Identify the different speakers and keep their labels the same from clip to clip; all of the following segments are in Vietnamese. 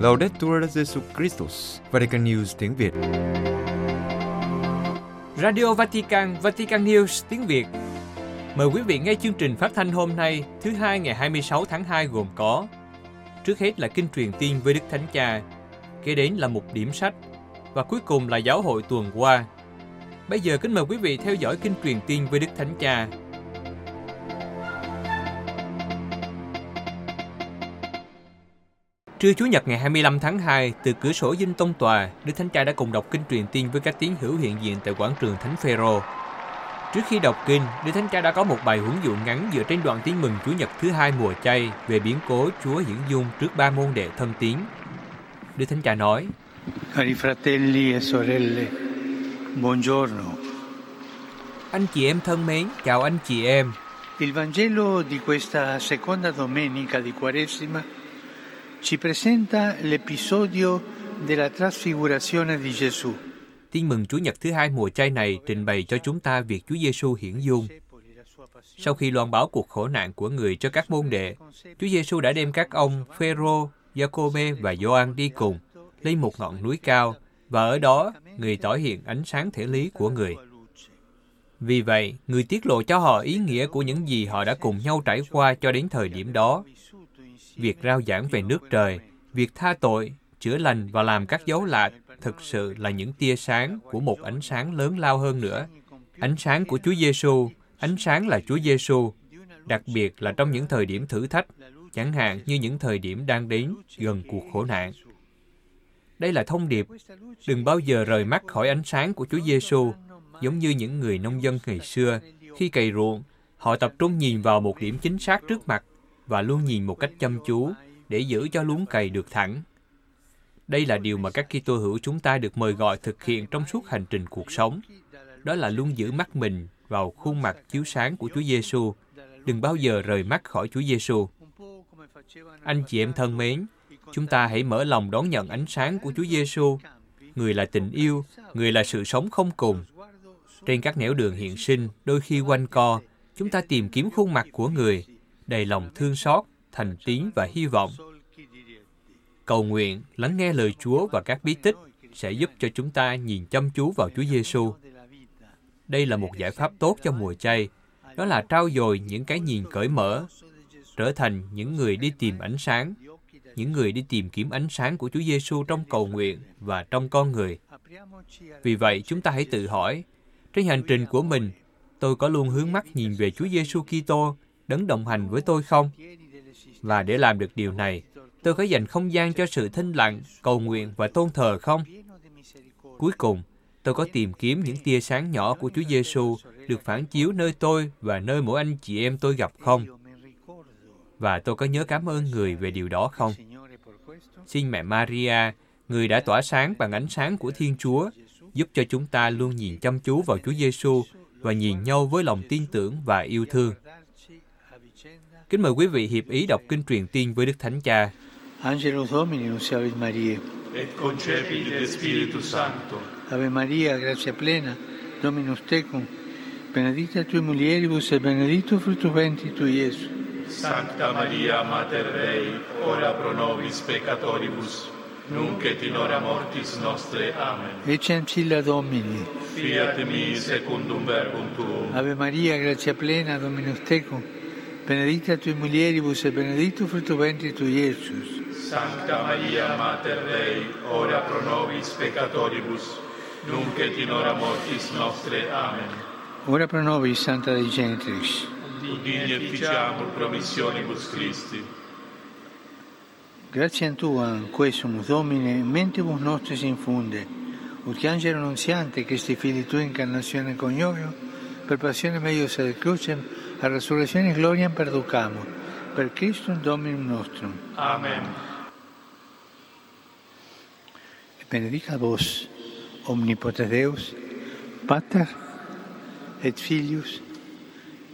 Speaker 1: Laudetur Jesu Christus, Vatican News tiếng Việt.
Speaker 2: Radio Vatican, Vatican News tiếng Việt. Mời quý vị nghe chương trình phát thanh hôm nay, thứ hai ngày 26 tháng 2 gồm có Trước hết là kinh truyền tiên với Đức Thánh Cha, kế đến là một điểm sách và cuối cùng là giáo hội tuần qua. Bây giờ kính mời quý vị theo dõi kinh truyền tiên với Đức Thánh Cha. Trưa Chủ nhật ngày 25 tháng 2, từ cửa sổ dinh tông tòa, Đức Thánh Cha đã cùng đọc kinh truyền tiên với các tín hữu hiện diện tại quảng trường Thánh Phêrô. Trước khi đọc kinh, Đức Thánh Cha đã có một bài huấn dụ ngắn dựa trên đoạn tin mừng Chủ nhật thứ hai mùa chay về biến cố Chúa hiển dung trước ba môn đệ thân tín. Đức Thánh Cha nói:
Speaker 3: Cari fratelli e sorelle, buongiorno.
Speaker 2: Anh chị em thân mến, chào anh chị em.
Speaker 3: Il Vangelo di questa seconda domenica di Quaresima ci presenta l'episodio della trasfigurazione di Gesù.
Speaker 2: Tin mừng Chúa Nhật thứ hai mùa chay này trình bày cho chúng ta việc Chúa Giêsu hiển dung. Sau khi loan báo cuộc khổ nạn của người cho các môn đệ, Chúa Giêsu đã đem các ông Phêrô, Giacôbê và Gioan đi cùng lên một ngọn núi cao và ở đó người tỏ hiện ánh sáng thể lý của người. Vì vậy, người tiết lộ cho họ ý nghĩa của những gì họ đã cùng nhau trải qua cho đến thời điểm đó. Việc rao giảng về nước trời, việc tha tội, chữa lành và làm các dấu lạ thực sự là những tia sáng của một ánh sáng lớn lao hơn nữa. Ánh sáng của Chúa Giêsu, ánh sáng là Chúa Giêsu, đặc biệt là trong những thời điểm thử thách, chẳng hạn như những thời điểm đang đến gần cuộc khổ nạn. Đây là thông điệp, đừng bao giờ rời mắt khỏi ánh sáng của Chúa Giêsu, giống như những người nông dân ngày xưa, khi cày ruộng, họ tập trung nhìn vào một điểm chính xác trước mặt và luôn nhìn một cách chăm chú để giữ cho luống cày được thẳng. Đây là điều mà các Kitô hữu chúng ta được mời gọi thực hiện trong suốt hành trình cuộc sống. Đó là luôn giữ mắt mình vào khuôn mặt chiếu sáng của Chúa Giêsu, đừng bao giờ rời mắt khỏi Chúa Giêsu. Anh chị em thân mến, chúng ta hãy mở lòng đón nhận ánh sáng của Chúa Giêsu. Người là tình yêu, người là sự sống không cùng. Trên các nẻo đường hiện sinh, đôi khi quanh co, chúng ta tìm kiếm khuôn mặt của người, đầy lòng thương xót, thành tín và hy vọng. Cầu nguyện, lắng nghe lời Chúa và các bí tích sẽ giúp cho chúng ta nhìn chăm chú vào Chúa Giêsu. Đây là một giải pháp tốt cho mùa chay, đó là trao dồi những cái nhìn cởi mở, trở thành những người đi tìm ánh sáng, những người đi tìm kiếm ánh sáng của Chúa Giêsu trong cầu nguyện và trong con người. Vì vậy, chúng ta hãy tự hỏi, trên hành trình của mình, tôi có luôn hướng mắt nhìn về Chúa Giêsu Kitô, đấng đồng hành với tôi không? Và để làm được điều này, tôi có dành không gian cho sự thinh lặng, cầu nguyện và tôn thờ không? Cuối cùng, tôi có tìm kiếm những tia sáng nhỏ của Chúa Giêsu được phản chiếu nơi tôi và nơi mỗi anh chị em tôi gặp không? Và tôi có nhớ cảm ơn người về điều đó không? Xin mẹ Maria, người đã tỏa sáng bằng ánh sáng của Thiên Chúa, giúp cho chúng ta luôn nhìn chăm chú vào Chúa Giêsu và nhìn nhau với lòng tin tưởng và yêu thương. Kính mời quý vị hiệp ý đọc kinh truyền tiên với Đức Thánh Cha.
Speaker 3: Angelus Domini, nunciavit Mariae.
Speaker 4: et concepit de Spiritu Sancto.
Speaker 3: Ave Maria, gratia plena, Dominus tecum, benedicta tui mulieribus et benedictus fructus ventris tui, Iesus.
Speaker 4: Sancta Maria Mater Dei, ora pro nobis peccatoribus, nunc et in hora mortis nostre. Amen.
Speaker 3: Ecce ancilla Domini.
Speaker 4: Fiat mi secundum verbum tuum.
Speaker 3: Ave Maria, gratia plena, Dominus tecum, benedicta tui mulieribus et benedictus fructus ventris tui, Iesus.
Speaker 4: Sancta Maria Mater Dei, ora pro nobis peccatoribus, nunc et in hora mortis nostre. Amen.
Speaker 3: Ora pro nobis, Santa Dei Genitrix.
Speaker 4: Udini et ficiamur promissionibus Christi.
Speaker 3: Grazie a Tua, quesumus Domine, mentibus nostris infunde, ut angelo annunziante che sti fili Tua incarnazione conioio, per passione meius ad crucem, la resurrección y gloria perducamo. Per Cristo Dominum nostrum. Amén. Benedica vos, Omnipotente Deus, Pater et Filius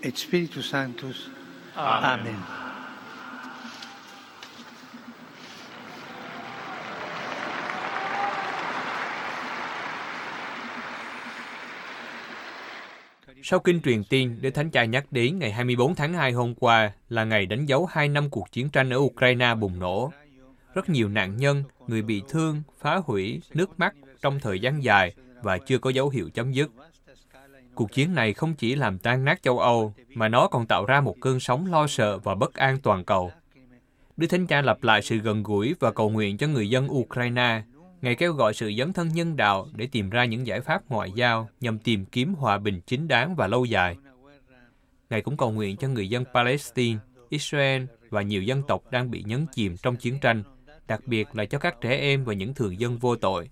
Speaker 3: et Spiritus Sanctus.
Speaker 4: Amén.
Speaker 3: Amén.
Speaker 2: Sau kinh truyền tiên, Đức Thánh Cha nhắc đến ngày 24 tháng 2 hôm qua là ngày đánh dấu 2 năm cuộc chiến tranh ở Ukraine bùng nổ. Rất nhiều nạn nhân, người bị thương, phá hủy, nước mắt trong thời gian dài và chưa có dấu hiệu chấm dứt. Cuộc chiến này không chỉ làm tan nát châu Âu, mà nó còn tạo ra một cơn sóng lo sợ và bất an toàn cầu. Đức Thánh Cha lặp lại sự gần gũi và cầu nguyện cho người dân Ukraine. Ngài kêu gọi sự dấn thân nhân đạo để tìm ra những giải pháp ngoại giao nhằm tìm kiếm hòa bình chính đáng và lâu dài. Ngài cũng cầu nguyện cho người dân Palestine, Israel và nhiều dân tộc đang bị nhấn chìm trong chiến tranh, đặc biệt là cho các trẻ em và những thường dân vô tội.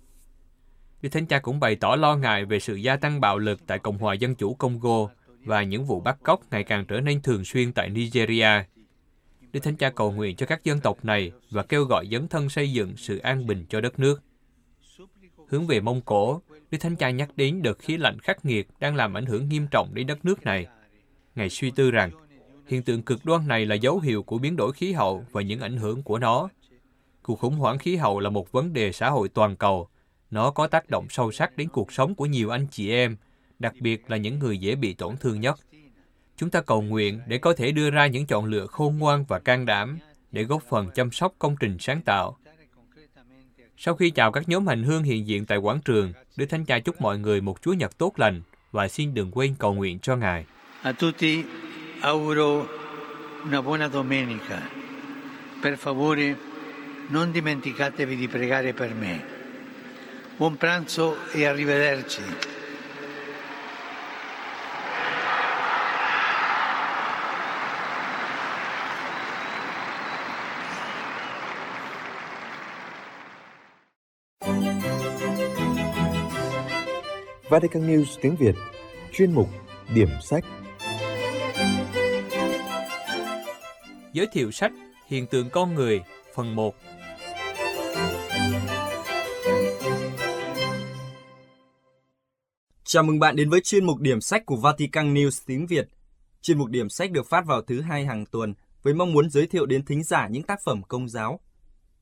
Speaker 2: Đức Thánh Cha cũng bày tỏ lo ngại về sự gia tăng bạo lực tại Cộng hòa Dân chủ Congo và những vụ bắt cóc ngày càng trở nên thường xuyên tại Nigeria. Đức Thánh Cha cầu nguyện cho các dân tộc này và kêu gọi dấn thân xây dựng sự an bình cho đất nước. Hướng về Mông Cổ, Đức Thánh Cha nhắc đến đợt khí lạnh khắc nghiệt đang làm ảnh hưởng nghiêm trọng đến đất nước này. Ngài suy tư rằng, hiện tượng cực đoan này là dấu hiệu của biến đổi khí hậu và những ảnh hưởng của nó. Cuộc khủng hoảng khí hậu là một vấn đề xã hội toàn cầu. Nó có tác động sâu sắc đến cuộc sống của nhiều anh chị em, đặc biệt là những người dễ bị tổn thương nhất. Chúng ta cầu nguyện để có thể đưa ra những chọn lựa khôn ngoan và can đảm để góp phần chăm sóc công trình sáng tạo. Sau khi chào các nhóm hành hương hiện diện tại quảng trường, Đức Thánh Cha chúc mọi người một Chúa Nhật tốt lành và xin đừng quên cầu nguyện cho Ngài.
Speaker 3: A tutti auguro una buona domenica. Per favore, non dimenticatevi di pregare per me. Buon pranzo e arrivederci.
Speaker 1: Vatican News tiếng Việt Chuyên mục Điểm sách
Speaker 2: Giới thiệu sách Hiện tượng con người Phần 1
Speaker 5: Chào mừng bạn đến với chuyên mục điểm sách của Vatican News tiếng Việt. Chuyên mục điểm sách được phát vào thứ hai hàng tuần với mong muốn giới thiệu đến thính giả những tác phẩm công giáo.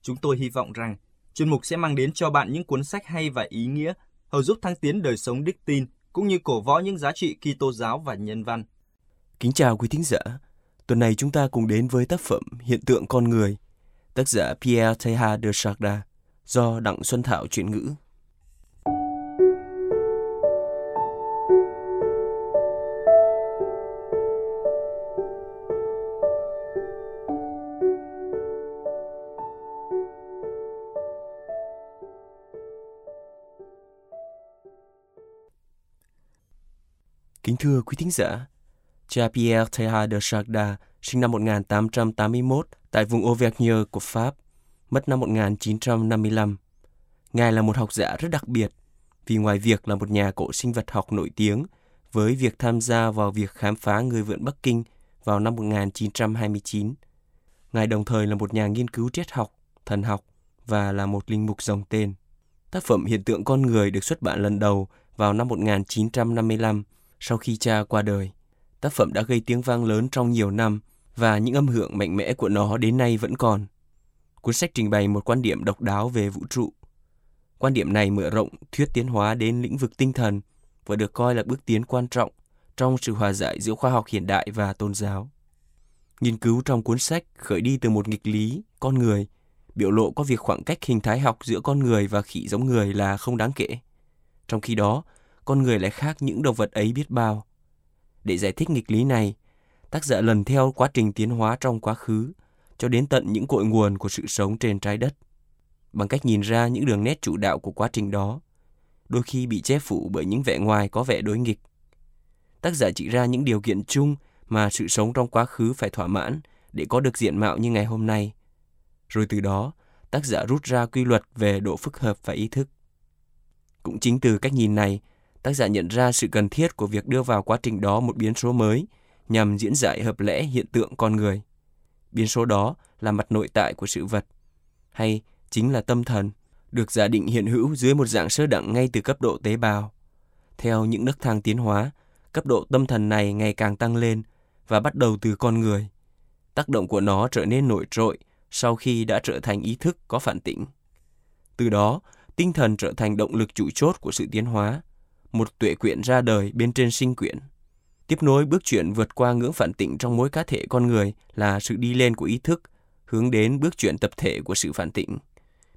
Speaker 5: Chúng tôi hy vọng rằng chuyên mục sẽ mang đến cho bạn những cuốn sách hay và ý nghĩa, hầu giúp thăng tiến đời sống đức tin cũng như cổ võ những giá trị Kitô giáo và nhân văn.
Speaker 6: Kính chào quý thính giả. Tuần này chúng ta cùng đến với tác phẩm Hiện tượng con người, tác giả Pierre Teilhard de Chardin, do Đặng Xuân Thảo chuyển ngữ. Thưa quý thính giả, cha Pierre Teilhard de Chardin sinh năm 1881 tại vùng Auvergne của Pháp, mất năm 1955. Ngài là một học giả rất đặc biệt vì ngoài việc là một nhà cổ sinh vật học nổi tiếng với việc tham gia vào việc khám phá người vượn Bắc Kinh vào năm 1929, Ngài đồng thời là một nhà nghiên cứu triết học, thần học và là một linh mục dòng tên. Tác phẩm Hiện tượng con người được xuất bản lần đầu vào năm 1955 sau khi cha qua đời. Tác phẩm đã gây tiếng vang lớn trong nhiều năm và những âm hưởng mạnh mẽ của nó đến nay vẫn còn. Cuốn sách trình bày một quan điểm độc đáo về vũ trụ. Quan điểm này mở rộng thuyết tiến hóa đến lĩnh vực tinh thần và được coi là bước tiến quan trọng trong sự hòa giải giữa khoa học hiện đại và tôn giáo. Nghiên cứu trong cuốn sách khởi đi từ một nghịch lý, con người, biểu lộ có việc khoảng cách hình thái học giữa con người và khỉ giống người là không đáng kể. Trong khi đó, con người lại khác những động vật ấy biết bao. Để giải thích nghịch lý này, tác giả lần theo quá trình tiến hóa trong quá khứ cho đến tận những cội nguồn của sự sống trên trái đất. Bằng cách nhìn ra những đường nét chủ đạo của quá trình đó, đôi khi bị che phủ bởi những vẻ ngoài có vẻ đối nghịch. Tác giả chỉ ra những điều kiện chung mà sự sống trong quá khứ phải thỏa mãn để có được diện mạo như ngày hôm nay. Rồi từ đó, tác giả rút ra quy luật về độ phức hợp và ý thức. Cũng chính từ cách nhìn này, tác giả nhận ra sự cần thiết của việc đưa vào quá trình đó một biến số mới nhằm diễn giải hợp lẽ hiện tượng con người. Biến số đó là mặt nội tại của sự vật, hay chính là tâm thần, được giả định hiện hữu dưới một dạng sơ đẳng ngay từ cấp độ tế bào. Theo những nấc thang tiến hóa, cấp độ tâm thần này ngày càng tăng lên và bắt đầu từ con người. Tác động của nó trở nên nổi trội sau khi đã trở thành ý thức có phản tỉnh. Từ đó, tinh thần trở thành động lực chủ chốt của sự tiến hóa, một tuệ quyển ra đời bên trên sinh quyển. Tiếp nối bước chuyển vượt qua ngưỡng phản tịnh trong mỗi cá thể con người là sự đi lên của ý thức, hướng đến bước chuyển tập thể của sự phản tịnh,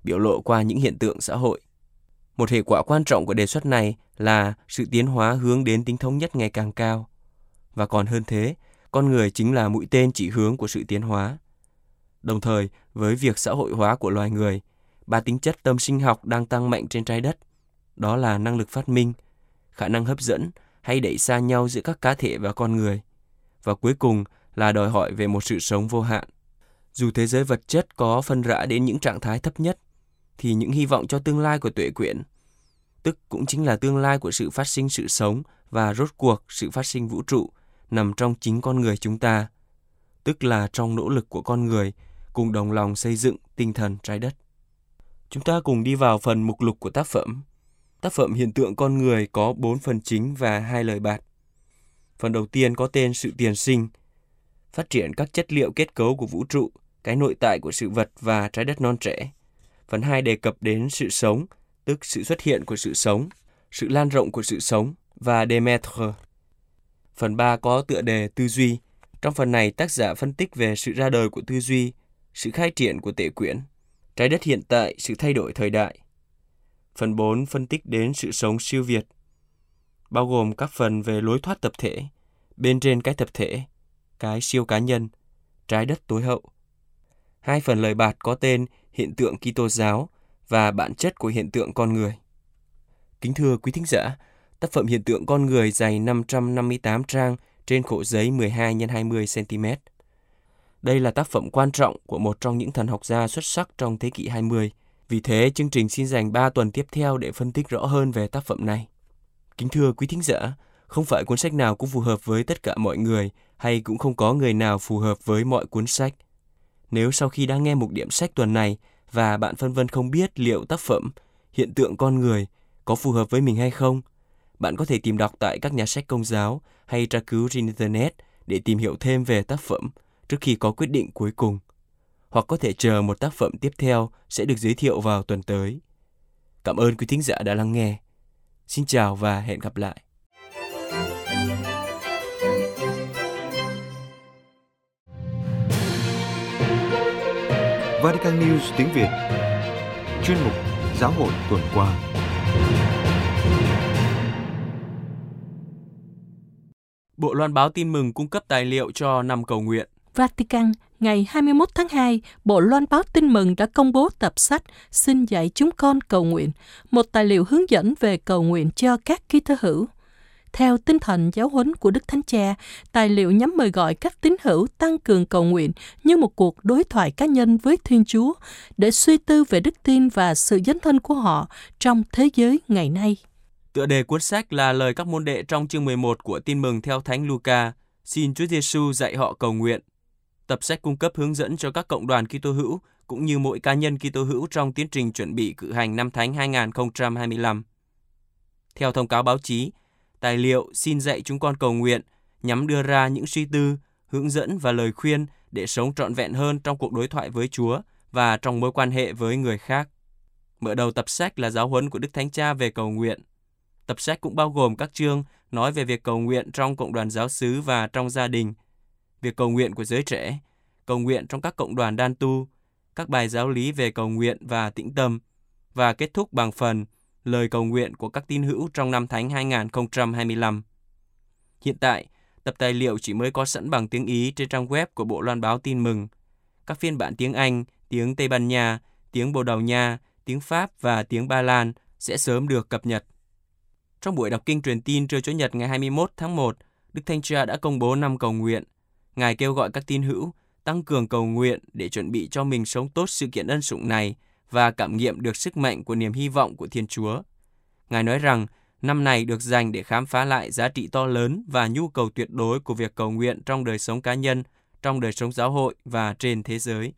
Speaker 6: biểu lộ qua những hiện tượng xã hội. Một hệ quả quan trọng của đề xuất này là sự tiến hóa hướng đến tính thống nhất ngày càng cao. Và còn hơn thế, con người chính là mũi tên chỉ hướng của sự tiến hóa. Đồng thời, với việc xã hội hóa của loài người, ba tính chất tâm sinh học đang tăng mạnh trên trái đất. Đó là năng lực phát minh, khả năng hấp dẫn hay đẩy xa nhau giữa các cá thể và con người. Và cuối cùng là đòi hỏi về một sự sống vô hạn. Dù thế giới vật chất có phân rã đến những trạng thái thấp nhất, thì những hy vọng cho tương lai của tuệ quyển, tức cũng chính là tương lai của sự phát sinh sự sống và rốt cuộc sự phát sinh vũ trụ, nằm trong chính con người chúng ta, tức là trong nỗ lực của con người cùng đồng lòng xây dựng tinh thần trái đất. Chúng ta cùng đi vào phần mục lục của tác phẩm. Tác phẩm Hiện tượng con người có 4 phần chính và hai lời bạt. Phần đầu tiên có tên Sự tiền sinh, phát triển các chất liệu kết cấu của vũ trụ, cái nội tại của sự vật và trái đất non trẻ. Phần 2 đề cập đến sự sống, tức sự xuất hiện của sự sống, sự lan rộng của sự sống và Demetre. Phần 3 có tựa đề tư duy. Trong phần này, tác giả phân tích về sự ra đời của tư duy, sự khai triển của tể quyển, trái đất hiện tại, sự thay đổi thời đại. Phần 4 phân tích đến sự sống siêu việt, bao gồm các phần về lối thoát tập thể, bên trên cái tập thể, cái siêu cá nhân, trái đất tối hậu. Hai phần lời bạt có tên hiện tượng Kitô giáo và bản chất của hiện tượng con người. Kính thưa quý thính giả, tác phẩm hiện tượng con người dày 558 trang trên khổ giấy 12 x 20 cm. Đây là tác phẩm quan trọng của một trong những thần học gia xuất sắc trong thế kỷ 20. Vì thế, chương trình xin dành 3 tuần tiếp theo để phân tích rõ hơn về tác phẩm này. Kính thưa quý thính giả, không phải cuốn sách nào cũng phù hợp với tất cả mọi người hay cũng không có người nào phù hợp với mọi cuốn sách. Nếu sau khi đã nghe mục điểm sách tuần này và bạn phân vân không biết liệu tác phẩm Hiện tượng con người có phù hợp với mình hay không, bạn có thể tìm đọc tại các nhà sách công giáo hay tra cứu trên Internet để tìm hiểu thêm về tác phẩm trước khi có quyết định cuối cùng. Hoặc có thể chờ một tác phẩm tiếp theo sẽ được giới thiệu vào tuần tới. Cảm ơn quý thính giả đã lắng nghe. Xin chào và hẹn gặp lại.
Speaker 1: Vatican News tiếng Việt Chuyên mục Giáo hội tuần qua
Speaker 6: Bộ Loan báo tin mừng cung cấp tài liệu cho năm cầu nguyện.
Speaker 7: Vatican, ngày 21 tháng 2, Bộ Loan báo tin mừng đã công bố tập sách Xin dạy chúng con cầu nguyện, một tài liệu hướng dẫn về cầu nguyện cho các ký tơ hữu. Theo tinh thần giáo huấn của Đức Thánh Cha, tài liệu nhắm mời gọi các tín hữu tăng cường cầu nguyện như một cuộc đối thoại cá nhân với Thiên Chúa để suy tư về đức tin và sự dấn thân của họ trong thế giới ngày nay.
Speaker 6: Tựa đề cuốn sách là lời các môn đệ trong chương 11 của Tin mừng theo Thánh Luca, xin Chúa Giêsu dạy họ cầu nguyện. Tập sách cung cấp hướng dẫn cho các cộng đoàn Kitô hữu cũng như mỗi cá nhân Kitô hữu trong tiến trình chuẩn bị cử hành năm Thánh 2025. Theo thông cáo báo chí, tài liệu xin dạy chúng con cầu nguyện nhằm đưa ra những suy tư, hướng dẫn và lời khuyên để sống trọn vẹn hơn trong cuộc đối thoại với Chúa và trong mối quan hệ với người khác. Mở đầu tập sách là giáo huấn của Đức Thánh Cha về cầu nguyện. Tập sách cũng bao gồm các chương nói về việc cầu nguyện trong cộng đoàn giáo xứ và trong gia đình, việc cầu nguyện của giới trẻ, cầu nguyện trong các cộng đoàn đan tu, các bài giáo lý về cầu nguyện và tĩnh tâm, và kết thúc bằng phần lời cầu nguyện của các tín hữu trong năm Thánh 2025. Hiện tại, tập tài liệu chỉ mới có sẵn bằng tiếng Ý trên trang web của Bộ Loan báo tin mừng. Các phiên bản tiếng Anh, tiếng Tây Ban Nha, tiếng Bồ Đào Nha, tiếng Pháp và tiếng Ba Lan sẽ sớm được cập nhật. Trong buổi đọc kinh truyền tin trưa Chủ nhật ngày 21 tháng 1, Đức Thanh Cha đã công bố năm cầu nguyện. Ngài kêu gọi các tín hữu tăng cường cầu nguyện để chuẩn bị cho mình sống tốt sự kiện ân sủng này và cảm nghiệm được sức mạnh của niềm hy vọng của Thiên Chúa. Ngài nói rằng năm này được dành để khám phá lại giá trị to lớn và nhu cầu tuyệt đối của việc cầu nguyện trong đời sống cá nhân, trong đời sống giáo hội và trên thế giới.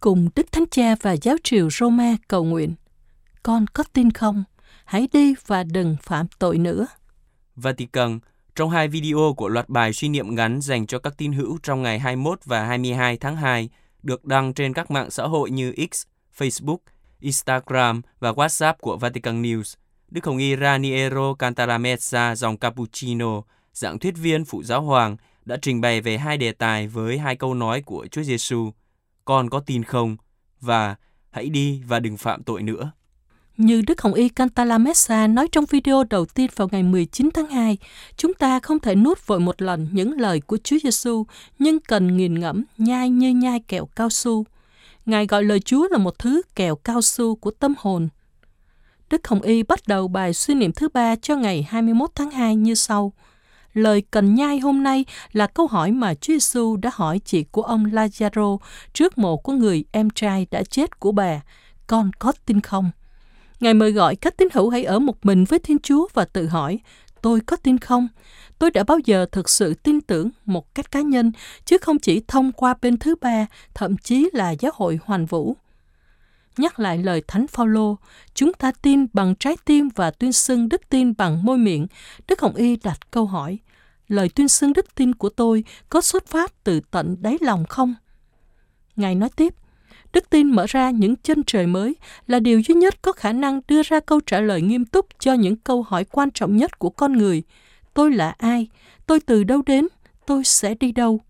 Speaker 7: Cùng Đức Thánh Cha và giáo triều Roma cầu nguyện. Con có tin không? Hãy đi và đừng phạm tội nữa.
Speaker 6: Vatican, trong hai video của loạt bài suy niệm ngắn dành cho các tín hữu trong ngày 21 và 22 tháng 2 được đăng trên các mạng xã hội như X, Facebook, Instagram và WhatsApp của Vatican News, Đức Hồng Y Raniero Cantalamessa dòng Cappuccino, dạng thuyết viên phụ giáo hoàng, đã trình bày về hai đề tài với hai câu nói của Chúa Giêsu: "Con có tin không?" và "Hãy đi và đừng phạm tội nữa."
Speaker 7: Như Đức Hồng Y Cantalamessa nói trong video đầu tiên vào ngày 19 tháng 2, chúng ta không thể nuốt vội một lần những lời của Chúa Giêsu, nhưng cần nghiền ngẫm, nhai như nhai kẹo cao su. Ngài gọi lời Chúa là một thứ kẹo cao su của tâm hồn. Đức Hồng Y bắt đầu bài suy niệm thứ ba cho ngày 21 tháng 2 như sau. Lời cần nhai hôm nay là câu hỏi mà Chúa Giêsu đã hỏi chị của ông Lazaro trước mộ của người em trai đã chết của bà. Con có tin không? Ngài mời gọi các tín hữu hãy ở một mình với Thiên Chúa và tự hỏi, tôi có tin không? Tôi đã bao giờ thực sự tin tưởng một cách cá nhân, chứ không chỉ thông qua bên thứ ba, thậm chí là giáo hội hoàn vũ. Nhắc lại lời Thánh Phaolô, chúng ta tin bằng trái tim và tuyên xưng đức tin bằng môi miệng. Đức Hồng Y đặt câu hỏi, lời tuyên xưng đức tin của tôi có xuất phát từ tận đáy lòng không? Ngài nói tiếp, đức tin mở ra những chân trời mới là điều duy nhất có khả năng đưa ra câu trả lời nghiêm túc cho những câu hỏi quan trọng nhất của con người. Tôi là ai? Tôi từ đâu đến? Tôi sẽ đi đâu?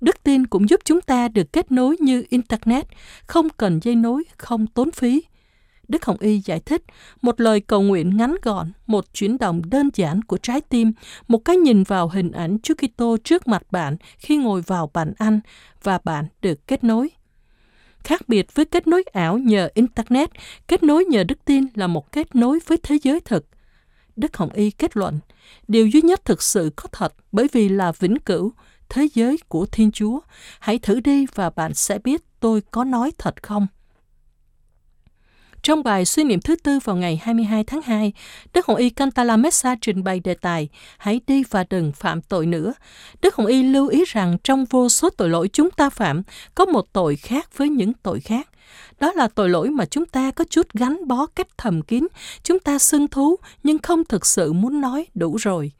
Speaker 7: Đức tin cũng giúp chúng ta được kết nối như Internet, không cần dây nối, không tốn phí. Đức Hồng Y giải thích, một lời cầu nguyện ngắn gọn, một chuyển động đơn giản của trái tim, một cái nhìn vào hình ảnh Chúa Kitô trước mặt bạn khi ngồi vào bàn ăn và bạn được kết nối. Khác biệt với kết nối ảo nhờ Internet, kết nối nhờ đức tin là một kết nối với thế giới thực. Đức Hồng Y kết luận, điều duy nhất thực sự có thật bởi vì là vĩnh cửu, thế giới của Thiên Chúa. Hãy thử đi và bạn sẽ biết tôi có nói thật không. Trong bài suy niệm thứ tư vào ngày 22 tháng 2, Đức Hồng Y Cantalamessa trình bày đề tài Hãy đi và đừng phạm tội nữa. Đức Hồng Y lưu ý rằng trong vô số tội lỗi chúng ta phạm, có một tội khác với những tội khác. Đó là tội lỗi mà chúng ta có chút gắn bó cách thầm kín, chúng ta xưng thú nhưng không thực sự muốn nói đủ rồi.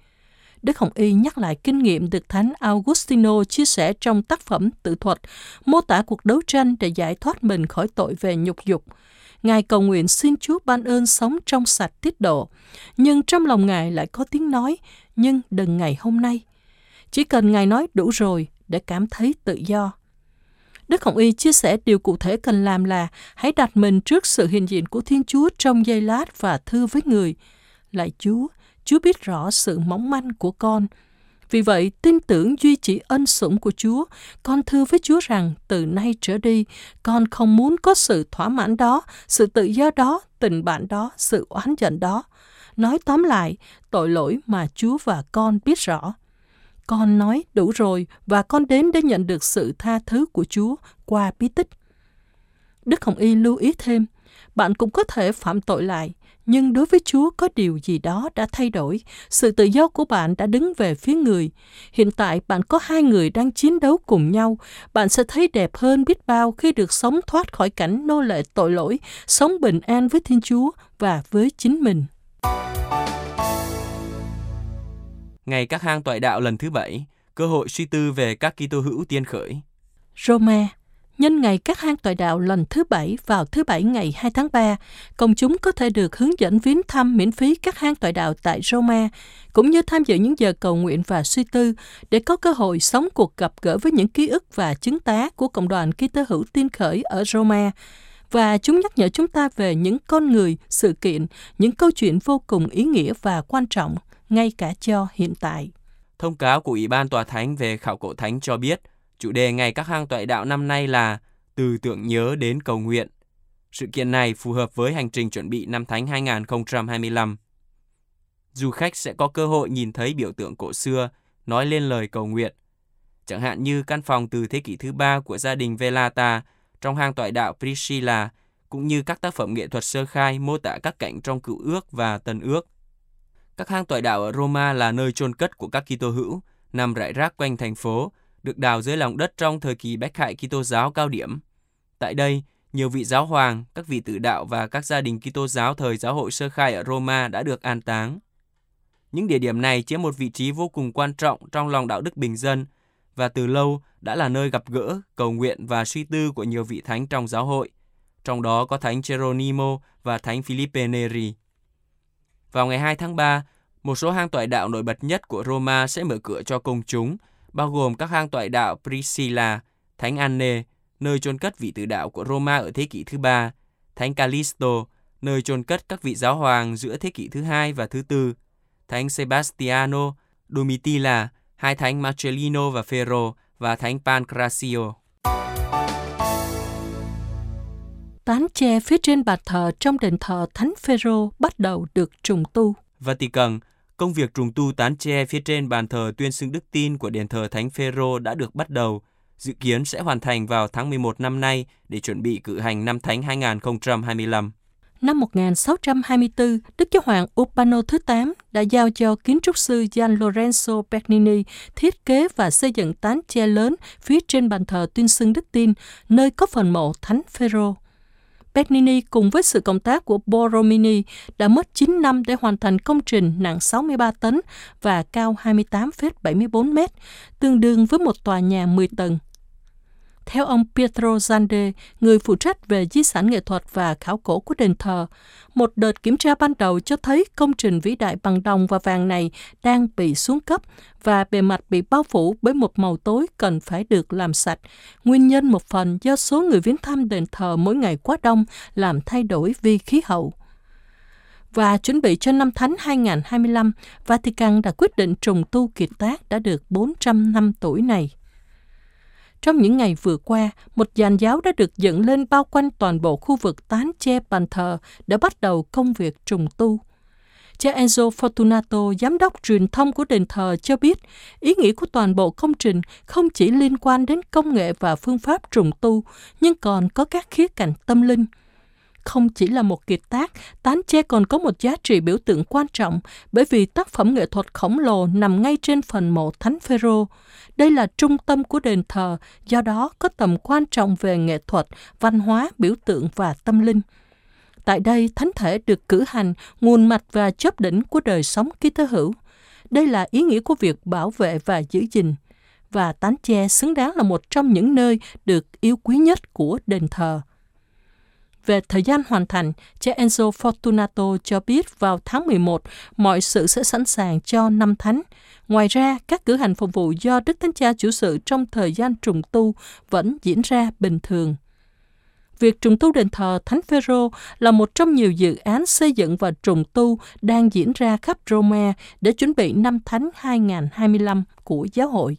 Speaker 7: Đức Hồng Y nhắc lại kinh nghiệm được Thánh Augustino chia sẻ trong tác phẩm tự thuật, mô tả cuộc đấu tranh để giải thoát mình khỏi tội về nhục dục. Ngài cầu nguyện xin Chúa ban ơn sống trong sạch tiết độ. Nhưng trong lòng Ngài lại có tiếng nói, nhưng đừng ngày hôm nay. Chỉ cần Ngài nói đủ rồi để cảm thấy tự do. Đức Hồng Y chia sẻ điều cụ thể cần làm là hãy đặt mình trước sự hiện diện của Thiên Chúa trong giây lát và thưa với người. Lại Chúa, Chúa biết rõ sự mỏng manh của con. Vì vậy, tin tưởng duy trì ân sủng của Chúa, con thưa với Chúa rằng từ nay trở đi, con không muốn có sự thỏa mãn đó, sự tự do đó, tình bạn đó, sự oán giận đó. Nói tóm lại, tội lỗi mà Chúa và con biết rõ. Con nói đủ rồi và con đến để nhận được sự tha thứ của Chúa qua bí tích. Đức Hồng Y lưu ý thêm, bạn cũng có thể phạm tội lại, nhưng đối với Chúa có điều gì đó đã thay đổi. Sự tự do của bạn đã đứng về phía người. Hiện tại bạn có hai người đang chiến đấu cùng nhau. Bạn sẽ thấy đẹp hơn biết bao khi được sống thoát khỏi cảnh nô lệ tội lỗi, sống bình an với Thiên Chúa và với chính mình.
Speaker 6: Ngày các hang toại đạo lần thứ bảy, cơ hội suy tư về các Kitô hữu tiên khởi.
Speaker 7: Roma Nhân ngày các hang tọa đạo lần thứ bảy vào thứ bảy ngày 2 tháng 3, công chúng có thể được hướng dẫn viếng thăm miễn phí các hang tọa đạo tại Roma, cũng như tham dự những giờ cầu nguyện và suy tư để có cơ hội sống cuộc gặp gỡ với những ký ức và chứng tá của cộng đoàn Kitô hữu tiên khởi ở Roma. Và chúng nhắc nhở chúng ta về những con người, sự kiện, những câu chuyện vô cùng ý nghĩa và quan trọng, ngay cả cho hiện tại.
Speaker 6: Thông cáo của Ủy ban Tòa Thánh về khảo cổ thánh cho biết – Chủ đề ngày các hang tuệ đạo năm nay là Từ tượng nhớ đến cầu nguyện. Sự kiện này phù hợp với hành trình chuẩn bị năm Thánh 2025. Du khách sẽ có cơ hội nhìn thấy biểu tượng cổ xưa nói lên lời cầu nguyện, chẳng hạn như căn phòng từ thế kỷ thứ ba của gia đình Velata trong hang tọa đạo Priscilla, cũng như các tác phẩm nghệ thuật sơ khai mô tả các cảnh trong cựu ước và tân ước. Các hang tọa đạo ở Roma là nơi chôn cất của các Kitô hữu, nằm rải rác quanh thành phố được đào dưới lòng đất trong thời kỳ bách hại Kitô giáo cao điểm. Tại đây, nhiều vị giáo hoàng, các vị tự đạo và các gia đình Kitô giáo thời giáo hội sơ khai ở Roma đã được an táng. Những địa điểm này chiếm một vị trí vô cùng quan trọng trong lòng đạo đức bình dân và từ lâu đã là nơi gặp gỡ, cầu nguyện và suy tư của nhiều vị thánh trong giáo hội, trong đó có thánh Geronimo và thánh Philippe Neri. Vào ngày 2 tháng 3, một số hang tọa đạo nổi bật nhất của Roma sẽ mở cửa cho công chúng, bao gồm các hang tọa đạo Priscilla, Thánh Anne, nơi chôn cất vị tử đạo của Roma ở thế kỷ thứ ba, Thánh Callisto, nơi chôn cất các vị giáo hoàng giữa thế kỷ thứ hai và thứ tư, Thánh Sebastiano, Domitilla, hai thánh Marcellino và Ferro và thánh Pancrazio.
Speaker 7: Tán tre phía trên bàn thờ trong đền thờ Thánh Phêrô bắt đầu được trùng tu.
Speaker 6: Vatican, công việc trùng tu tán tre phía trên bàn thờ tuyên xưng đức tin của đền thờ Thánh Phêrô đã được bắt đầu, dự kiến sẽ hoàn thành vào tháng 11 năm nay để chuẩn bị cử hành năm Thánh 2025.
Speaker 7: Năm 1624, Đức Giáo hoàng Urbano thứ 8 đã giao cho kiến trúc sư Gian Lorenzo Bernini thiết kế và xây dựng tán tre lớn phía trên bàn thờ tuyên xưng đức tin, nơi có phần mộ Thánh Phêrô. Bernini cùng với sự cộng tác của Borromini đã mất 9 năm để hoàn thành công trình nặng 63 tấn và cao 28,74 mét, tương đương với một tòa nhà 10 tầng. Theo ông Pietro Zande, người phụ trách về di sản nghệ thuật và khảo cổ của đền thờ, một đợt kiểm tra ban đầu cho thấy công trình vĩ đại bằng đồng và vàng này đang bị xuống cấp và bề mặt bị bao phủ bởi một màu tối cần phải được làm sạch. Nguyên nhân một phần do số người viếng thăm đền thờ mỗi ngày quá đông làm thay đổi vi khí hậu và chuẩn bị cho năm Thánh 2025, Vatican đã quyết định trùng tu kiệt tác đã được 400 năm tuổi này. Trong những ngày vừa qua, một dàn giáo đã được dựng lên bao quanh toàn bộ khu vực tán che bàn thờ để bắt đầu công việc trùng tu. Cha Enzo Fortunato, giám đốc truyền thông của đền thờ cho biết, ý nghĩa của toàn bộ công trình không chỉ liên quan đến công nghệ và phương pháp trùng tu, nhưng còn có các khía cạnh tâm linh – không chỉ là một kiệt tác, tán tre còn có một giá trị biểu tượng quan trọng bởi vì tác phẩm nghệ thuật khổng lồ nằm ngay trên phần mộ Thánh Phêrô. Đây là trung tâm của đền thờ, do đó có tầm quan trọng về nghệ thuật, văn hóa, biểu tượng và tâm linh. Tại đây, thánh thể được cử hành, nguồn mạch và chóp đỉnh của đời sống ký tơ hữu. Đây là ý nghĩa của việc bảo vệ và giữ gìn. Và tán tre xứng đáng là một trong những nơi được yêu quý nhất của đền thờ. Về thời gian hoàn thành, cha Enzo Fortunato cho biết vào tháng 11, mọi sự sẽ sẵn sàng cho năm thánh. Ngoài ra, các cử hành phục vụ do Đức Thánh Cha chủ sự trong thời gian trùng tu vẫn diễn ra bình thường. Việc trùng tu đền thờ Thánh Phêrô là một trong nhiều dự án xây dựng và trùng tu đang diễn ra khắp Roma để chuẩn bị năm Thánh 2025 của giáo hội.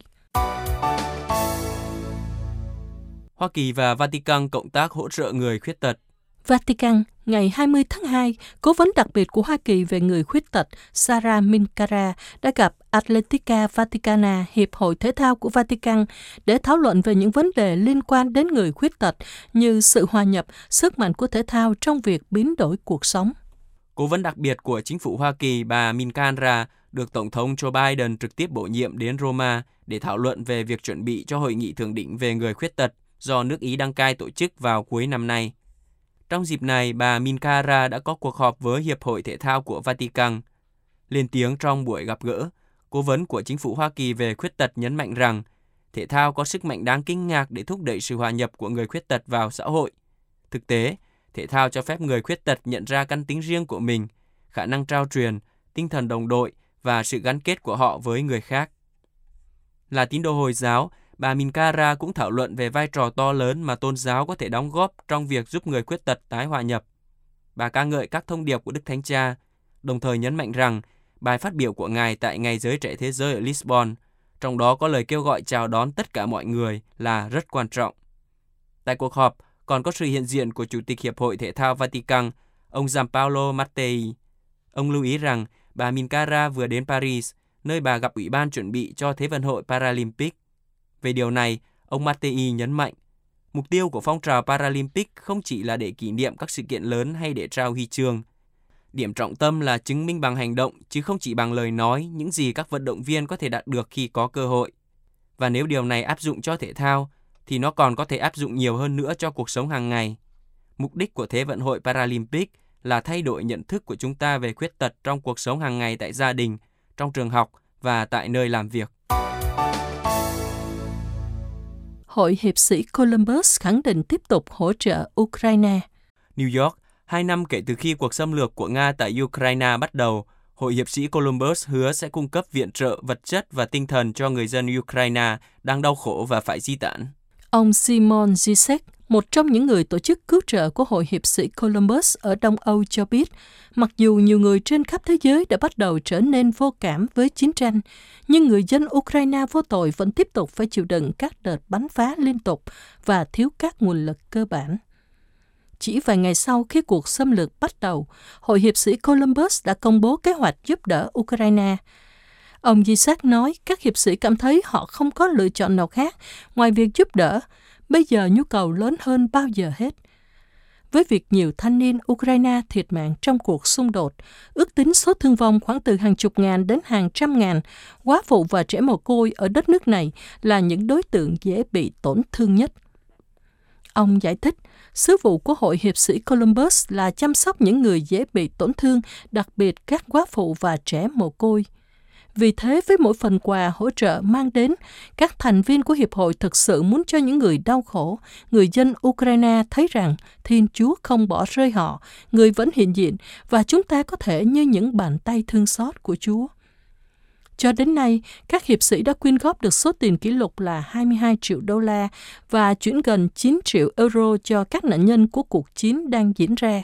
Speaker 6: Hoa Kỳ và Vatican cộng tác hỗ trợ người khuyết tật
Speaker 7: Vatican, ngày 20 tháng 2, cố vấn đặc biệt của Hoa Kỳ về người khuyết tật Sarah Minkara đã gặp Atletica Vaticana, Hiệp hội Thể thao của Vatican, để thảo luận về những vấn đề liên quan đến người khuyết tật như sự hòa nhập, sức mạnh của thể thao trong việc biến đổi cuộc sống.
Speaker 6: Cố vấn đặc biệt của chính phủ Hoa Kỳ bà Minkara được Tổng thống Joe Biden trực tiếp bổ nhiệm đến Roma để thảo luận về việc chuẩn bị cho hội nghị thượng đỉnh về người khuyết tật do nước Ý đăng cai tổ chức vào cuối năm nay. Trong dịp này, bà Minkara đã có cuộc họp với Hiệp hội Thể thao của Vatican. Lên tiếng trong buổi gặp gỡ, cố vấn của chính phủ Hoa Kỳ về khuyết tật nhấn mạnh rằng thể thao có sức mạnh đáng kinh ngạc để thúc đẩy sự hòa nhập của người khuyết tật vào xã hội. Thực tế, thể thao cho phép người khuyết tật nhận ra căn tính riêng của mình, khả năng trao truyền, tinh thần đồng đội và sự gắn kết của họ với người khác. Là tín đồ Hồi giáo, bà Minkara cũng thảo luận về vai trò to lớn mà tôn giáo có thể đóng góp trong việc giúp người khuyết tật tái hòa nhập. Bà ca ngợi các thông điệp của Đức Thánh Cha, đồng thời nhấn mạnh rằng bài phát biểu của Ngài tại Ngày Giới Trẻ Thế Giới ở Lisbon, trong đó có lời kêu gọi chào đón tất cả mọi người là rất quan trọng. Tại cuộc họp, còn có sự hiện diện của Chủ tịch Hiệp hội Thể thao Vatican, ông Giampaolo Mattei. Ông lưu ý rằng bà Minkara vừa đến Paris, nơi bà gặp Ủy ban chuẩn bị cho Thế vận hội Paralympic. Về điều này, ông Mattei nhấn mạnh, mục tiêu của phong trào Paralympic không chỉ là để kỷ niệm các sự kiện lớn hay để trao huy chương. Điểm trọng tâm là chứng minh bằng hành động chứ không chỉ bằng lời nói những gì các vận động viên có thể đạt được khi có cơ hội. Và nếu điều này áp dụng cho thể thao, thì nó còn có thể áp dụng nhiều hơn nữa cho cuộc sống hàng ngày. Mục đích của Thế vận hội Paralympic là thay đổi nhận thức của chúng ta về khuyết tật trong cuộc sống hàng ngày tại gia đình, trong trường học và tại nơi làm việc.
Speaker 7: Hội hiệp sĩ Columbus khẳng định tiếp tục hỗ trợ Ukraine.
Speaker 6: New York, Hai năm kể từ khi cuộc xâm lược của Nga tại Ukraine bắt đầu, Hội hiệp sĩ Columbus hứa sẽ cung cấp viện trợ vật chất và tinh thần cho người dân Ukraine đang đau khổ và phải di tản.
Speaker 7: Ông Simon Zizek, một trong những người tổ chức cứu trợ của Hội hiệp sĩ Columbus ở Đông Âu cho biết, mặc dù nhiều người trên khắp thế giới đã bắt đầu trở nên vô cảm với chiến tranh, nhưng người dân Ukraine vô tội vẫn tiếp tục phải chịu đựng các đợt bắn phá liên tục và thiếu các nguồn lực cơ bản. Chỉ vài ngày sau khi cuộc xâm lược bắt đầu, Hội hiệp sĩ Columbus đã công bố kế hoạch giúp đỡ Ukraine. Ông Di Sát nói các hiệp sĩ cảm thấy họ không có lựa chọn nào khác ngoài việc giúp đỡ. Bây giờ nhu cầu lớn hơn bao giờ hết. Với việc nhiều thanh niên Ukraine thiệt mạng trong cuộc xung đột, ước tính số thương vong khoảng từ hàng chục ngàn đến hàng trăm ngàn, quá phụ và trẻ mồ côi ở đất nước này là những đối tượng dễ bị tổn thương nhất. Ông giải thích, Sứ vụ của Hội Hiệp sĩ Columbus là chăm sóc những người dễ bị tổn thương, đặc biệt các quá phụ và trẻ mồ côi. Vì thế, với mỗi phần quà hỗ trợ mang đến, các thành viên của Hiệp hội thực sự muốn cho những người đau khổ, người dân Ukraine thấy rằng Thiên Chúa không bỏ rơi họ, người vẫn hiện diện và chúng ta có thể như những bàn tay thương xót của Chúa. Cho đến nay, các hiệp sĩ đã quyên góp được số tiền kỷ lục là 22 triệu đô la và chuyển gần 9 triệu euro cho các nạn nhân của cuộc chiến đang diễn ra.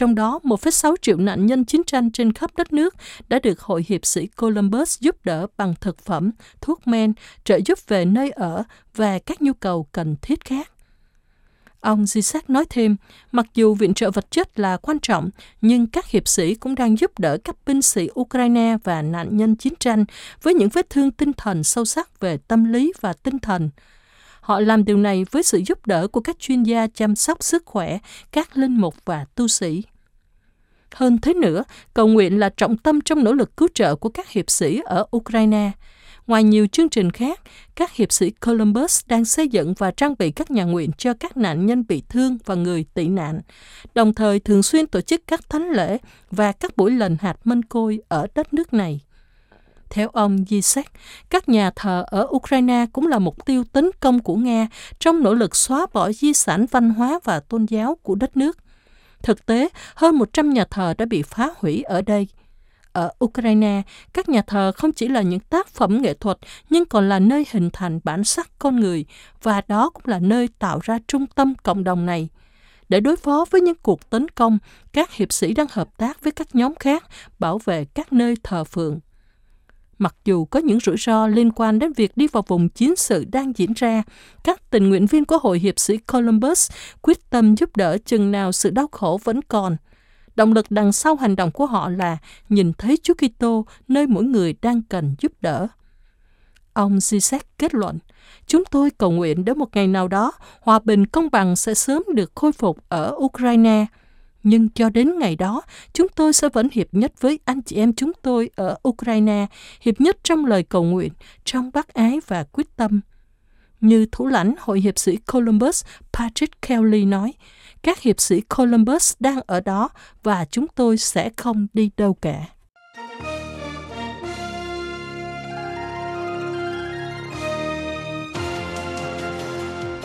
Speaker 7: Trong đó, 1,6 triệu nạn nhân chiến tranh trên khắp đất nước đã được Hội hiệp sĩ Columbus giúp đỡ bằng thực phẩm, thuốc men, trợ giúp về nơi ở và các nhu cầu cần thiết khác. Ông Zizek nói thêm, mặc dù viện trợ vật chất là quan trọng, nhưng các hiệp sĩ cũng đang giúp đỡ các binh sĩ Ukraine và nạn nhân chiến tranh với những vết thương tinh thần sâu sắc về tâm lý và tinh thần. Họ làm điều này với sự giúp đỡ của các chuyên gia chăm sóc sức khỏe, các linh mục và tu sĩ. Hơn thế nữa, cầu nguyện là trọng tâm trong nỗ lực cứu trợ của các hiệp sĩ ở Ukraine – Ngoài nhiều chương trình khác, các hiệp sĩ Columbus đang xây dựng và trang bị các nhà nguyện cho các nạn nhân bị thương và người tị nạn, đồng thời thường xuyên tổ chức các thánh lễ và các buổi lần hạt mân côi ở đất nước này. Theo ông Yisek, các nhà thờ ở Ukraine cũng là mục tiêu tấn công của Nga trong nỗ lực xóa bỏ di sản văn hóa và tôn giáo của đất nước. Thực tế, hơn 100 nhà thờ đã bị phá hủy ở đây – ở Ukraine, các nhà thờ không chỉ là những tác phẩm nghệ thuật nhưng còn là nơi hình thành bản sắc con người và đó cũng là nơi tạo ra trung tâm cộng đồng này. Để đối phó với những cuộc tấn công, các hiệp sĩ đang hợp tác với các nhóm khác bảo vệ các nơi thờ phượng. Mặc dù có những rủi ro liên quan đến việc đi vào vùng chiến sự đang diễn ra, các tình nguyện viên của Hội Hiệp sĩ Columbus quyết tâm giúp đỡ chừng nào sự đau khổ vẫn còn – Động lực đằng sau hành động của họ là nhìn thấy Chúa Kitô nơi mỗi người đang cần giúp đỡ. Ông Zizek kết luận, chúng tôi cầu nguyện đến một ngày nào đó hòa bình công bằng sẽ sớm được khôi phục ở Ukraine. Nhưng cho đến ngày đó, chúng tôi sẽ vẫn hiệp nhất với anh chị em chúng tôi ở Ukraine, hiệp nhất trong lời cầu nguyện, trong bác ái và quyết tâm. Như thủ lãnh Hội hiệp sĩ Columbus Patrick Kelly nói, các hiệp sĩ Columbus đang ở đó và chúng tôi sẽ không đi đâu cả.